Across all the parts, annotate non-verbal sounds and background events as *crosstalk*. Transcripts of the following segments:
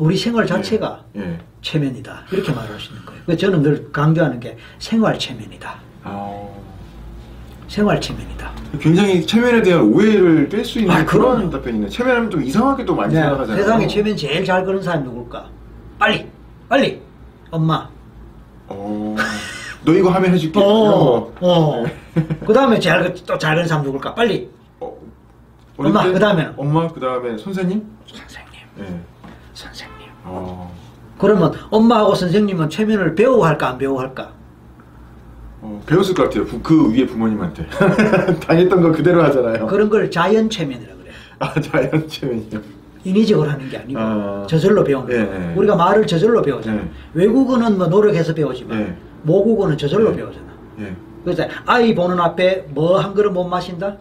우리 생활 자체가 예. 체면이다. 이렇게 말할 수 있는 거예요. 그래서 저는 늘 강조하는 게 생활 체면이다. 아, 생활 체면이다. 굉장히 체면에 대한 오해를 뺄수 있는 아, 그런 그럼요. 답변이네. 체면하면 좀 이상하게 또 많이 네, 생각하잖아요. 세상에 체면 제일 잘 그는 사람이 누굴까? 빨리, 빨리, 엄마. 어, 너 이거 하면 해줄게. 어, 거. 어. 그 다음에 또잘 그는 사람 누굴까? 빨리, 어, 엄마, 땐 그다음에는? 엄마 그 다음에 선생님. 선생님, 예. 선생님. 어, 그러면 엄마하고 선생님은 체면을 배우고 할까 안 배우고 할까? 어, 배웠을 것 같아요. 부- 그 위에 부모님한테 *laughs* 당했던 거 그대로 하잖아요. 그런 걸 자연 체면이라 그래요. 아 자연 체면이요. 인위적으로 하는 게 아니고 아. 저절로 배우는 예, 거예요. 예. 우리가 말을 저절로 배우잖아요. 예. 외국어는 뭐 노력해서 배우지만 예. 모국어는 저절로 예. 배우잖아. 예. 그래서 아이 보는 앞에 뭐 한 그릇 못 마신다?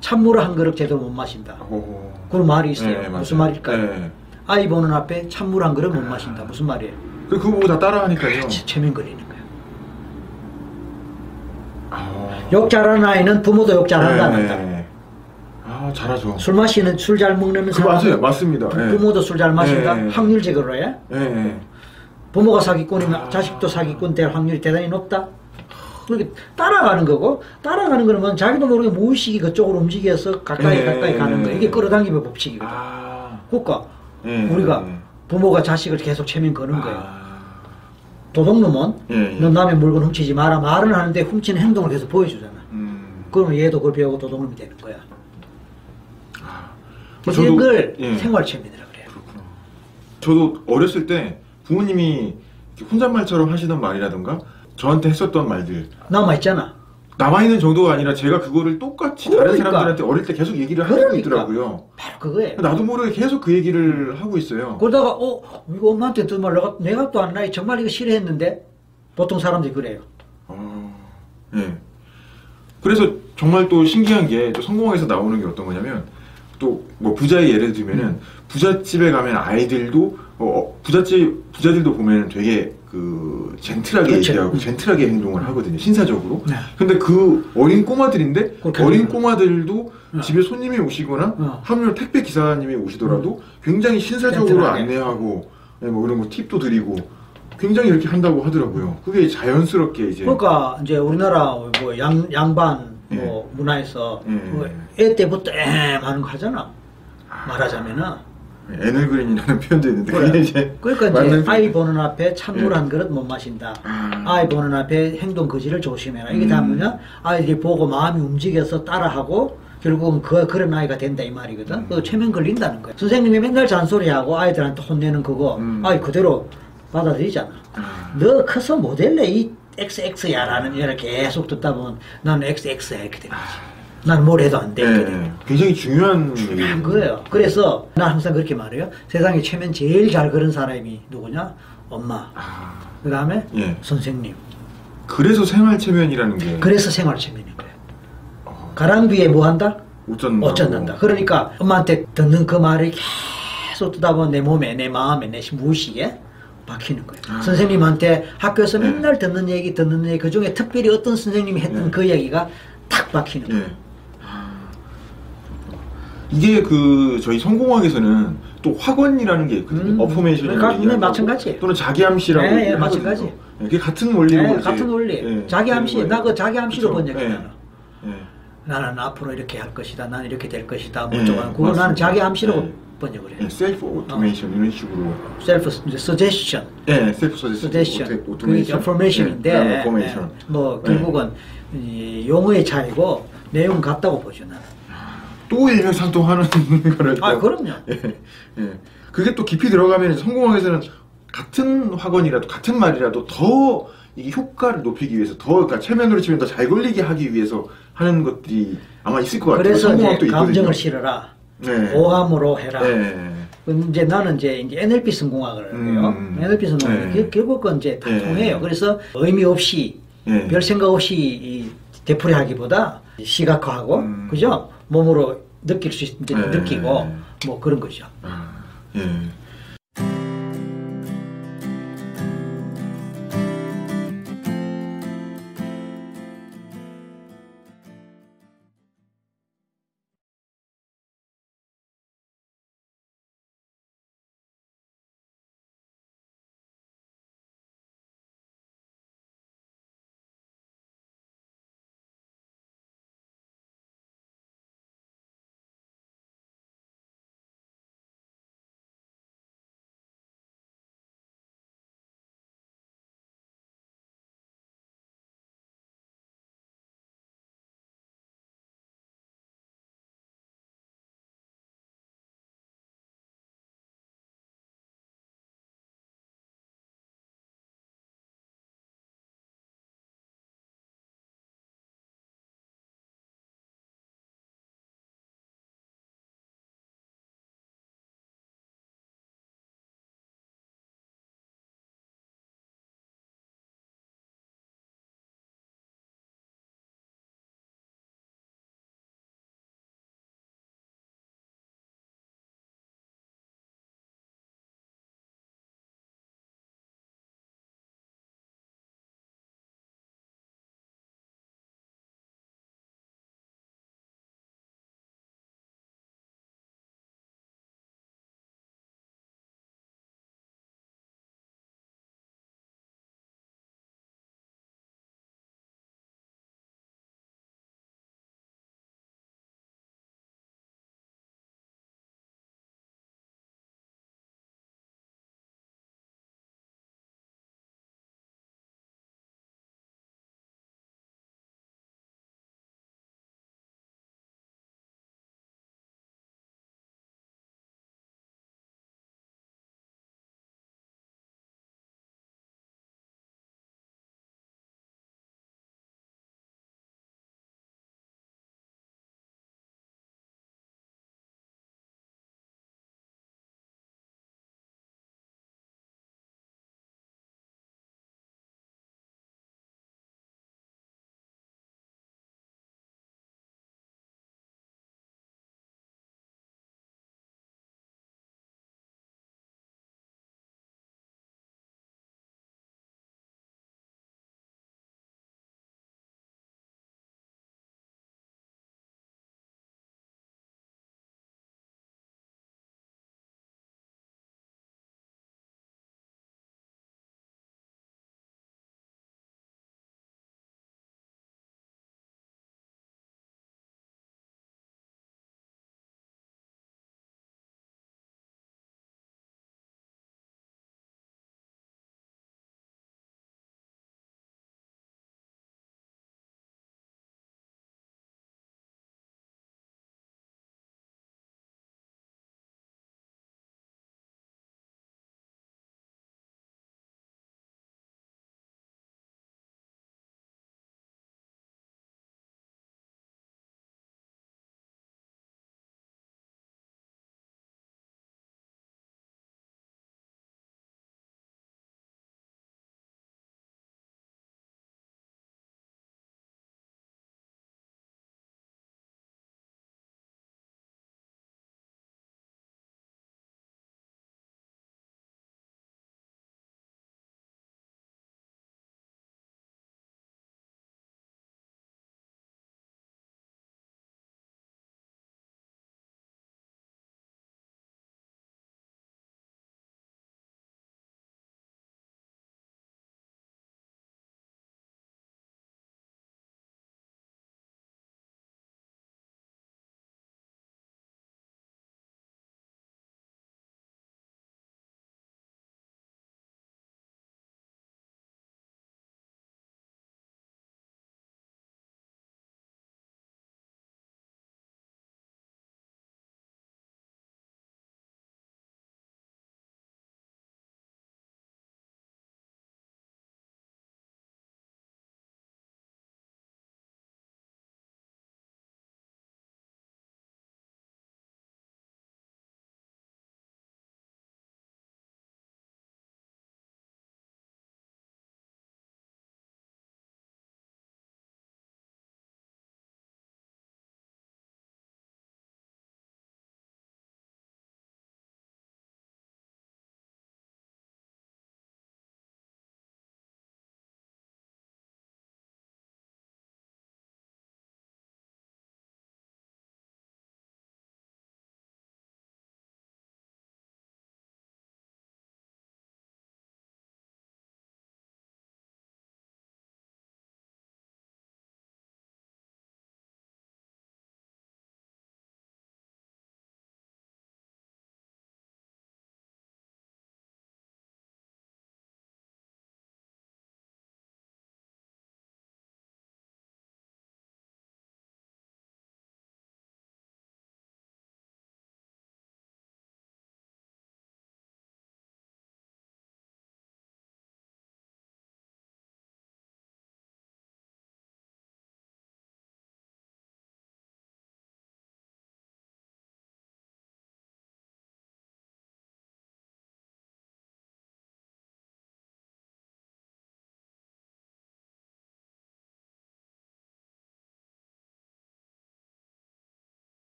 찬물을 한 그릇 제대로 못 마신다. 오. 그런 말이 있어요. 예, 무슨. 말일까요? 예. 아이 보는 앞에 찬물 한 그릇 못 마신다. 무슨 말이에요? 그 그거 보고 다 따라하니까요. 그렇지, 체면 그리는 거예요. 아. 욕 잘하는 아이는 부모도 욕 잘한다 안 한다. 예. 아 잘하죠. 술 마시는 술 잘 먹는 그 사람 맞아요, 맞습니다. 예. 부모도 술 잘 마신다. 확률적으로 해. 부모가 사기꾼이면 아. 자식도 사기꾼 될 확률이 대단히 높다. 그렇게 따라가는 거고 따라가는 거는 자기도 모르게 무의식이 그쪽으로 움직여서 가까이 예, 가까이 가는 거야. 예. 이게 끌어당김의 법칙이거든. 아. 그러니까 예, 우리가 예. 부모가 자식을 계속 체면 거는 거예요. 아. 도둑놈은 예, 예. 넌 남의 물건 훔치지 마라 말은 하는데 훔치는 행동을 계속 보여주잖아. 음. 그러면 얘도 그걸 배우고 도둑놈이 되는 거야. 저도- 이런 걸 예. 생활 체면이라 그래요. 그렇구나. 저도 어렸을 때 부모님이 혼잣말처럼 하시던 말이라든가 저한테 했었던 말들 남아 있잖아. 남아 있는 정도가 아니라 제가 그거를 똑같이 다른 그러니까. 사람들한테 어릴 때 계속 얘기를 하고 그러니까. 있더라고요. 바로 그거예요. 나도 모르게 계속 그 얘기를 하고 있어요. 그러다가 어 이거 엄마한테 듣말 내가 내가 또 안 나이 정말 이거 싫어했는데 보통 사람들이 그래요. 어, 예. 그래서 정말 또 신기한 게 또 성공에서 나오는 게 어떤 거냐면 또 뭐 부자의 예를 들면은 음. 부잣집에 가면 아이들도 어, 부잣집 부자들도 보면 되게 그 젠틀하게 그렇죠. 얘기하고 음. 젠틀하게 행동을 하거든요 신사적으로. 네. 근데 그 어린 꼬마들인데 어린 꼬마들도 어. 집에 손님이 오시거나 어. 하물 택배 기사님이 오시더라도 굉장히 신사적으로 젠틀하게. 안내하고 예, 뭐 이런 거 팁도 드리고 굉장히 이렇게 한다고 하더라고요. 그게 자연스럽게 이제 그러니까 이제 우리나라 뭐 양, 양반 뭐 문화에서 예. 뭐 애 때부터 엠 하는 거 하잖아. 말하자면은 애널그린이라는 표현도 있는데 그래. 그게 이제 그러니까 이제 아이 보는 앞에 찬물 예. 한 그릇 못 마신다. 아. 아이 보는 앞에 행동 거지를 조심해라. 이게 다 음. 뭐냐? 아이들이 보고 마음이 움직여서 따라하고 결국은 그 그런 아이가 된다 이 말이거든. 음. 그 체면 걸린다는 거야. 선생님이 맨날 잔소리하고 아이들한테 혼내는 그거 음. 아이 그대로 받아들이잖아. 아. 너 커서 모델래 이 XX야라는 얘를 계속 듣다 보면 나는 XX야 이렇게 되는 거지. 난뭘 해도 안 예, 되거든. 예. 굉장히 중요한 중요한. 거예요. 그래서 난 항상 그렇게 말해요. 세상에 체면 제일 잘 그런 사람이 누구냐? 엄마. 아, 그 다음에 예. 선생님. 그래서 생활 체면이라는 게 그래서 생활 체면인 거예요. 어, 가랑비에 뭐 한다? 어쩐다. 어쩐단다. 그러니까 엄마한테 듣는 그 말을 계속 듣다 보면 내 몸에, 내 마음에, 내 무의식에 박히는 거예요. 아. 선생님한테 학교에서 네. 맨날 듣는 얘기, 듣는 얘기, 그 중에 특별히 어떤 선생님이 했던 네. 그 얘기가 탁 박히는 거예요. 예. 아, 이게 그 저희 성공학에서는 또 확언이라는 게 있거든요. 음. affirmation이라는 그러니까 얘기하고 네, 마찬가지. 또는 자기암시라고 예, 예. 마찬가지. 예, 그게 같은 원리로 네, 이제, 같은 원리. 예, 자기 되는 암시, 거예요. 나 그 자기 암시로 그쵸? 번역했잖아. 예, 예. 나는 앞으로 이렇게 할 것이다. 나는 이렇게 될 것이다. 뭐 예, 어쩌고 하는 그거. 나는 자기 암시로 예. 번역을 예, 해. self affirmation 이런 식으로 self suggestion, 예, self suggestion auto- affirmation 예, 예, 뭐 예. 결국은 이 용어의 차이고 내용 같다고 보죠 나는. 또 일맥상통 하는 거를 *laughs* 아 또- 그럼요. 예, 예. 그게 또 깊이 들어가면 성공학에서는 같은 확언이라도 같은 말이라도 더 이게 효과를 높이기 위해서 더 그러니까 최면으로 치면 더 잘 걸리게 하기 위해서 하는 것들이 아마 있을 것 같아요. 그래서 이제 감정을. 실어라. 네. 오함으로 해라. 네. 이제 나는 이제, 이제 NLP 성공학을 해요. 음. NLP 성공학 네. 그 결국은 이제 다 네. 통해요. 그래서 의미 없이 네. 별 생각 없이 이 되풀이하기보다 시각화하고 음. 그죠? 몸으로 느낄 수 있, 네. 느끼고 뭐 그런 거죠. 아, 예.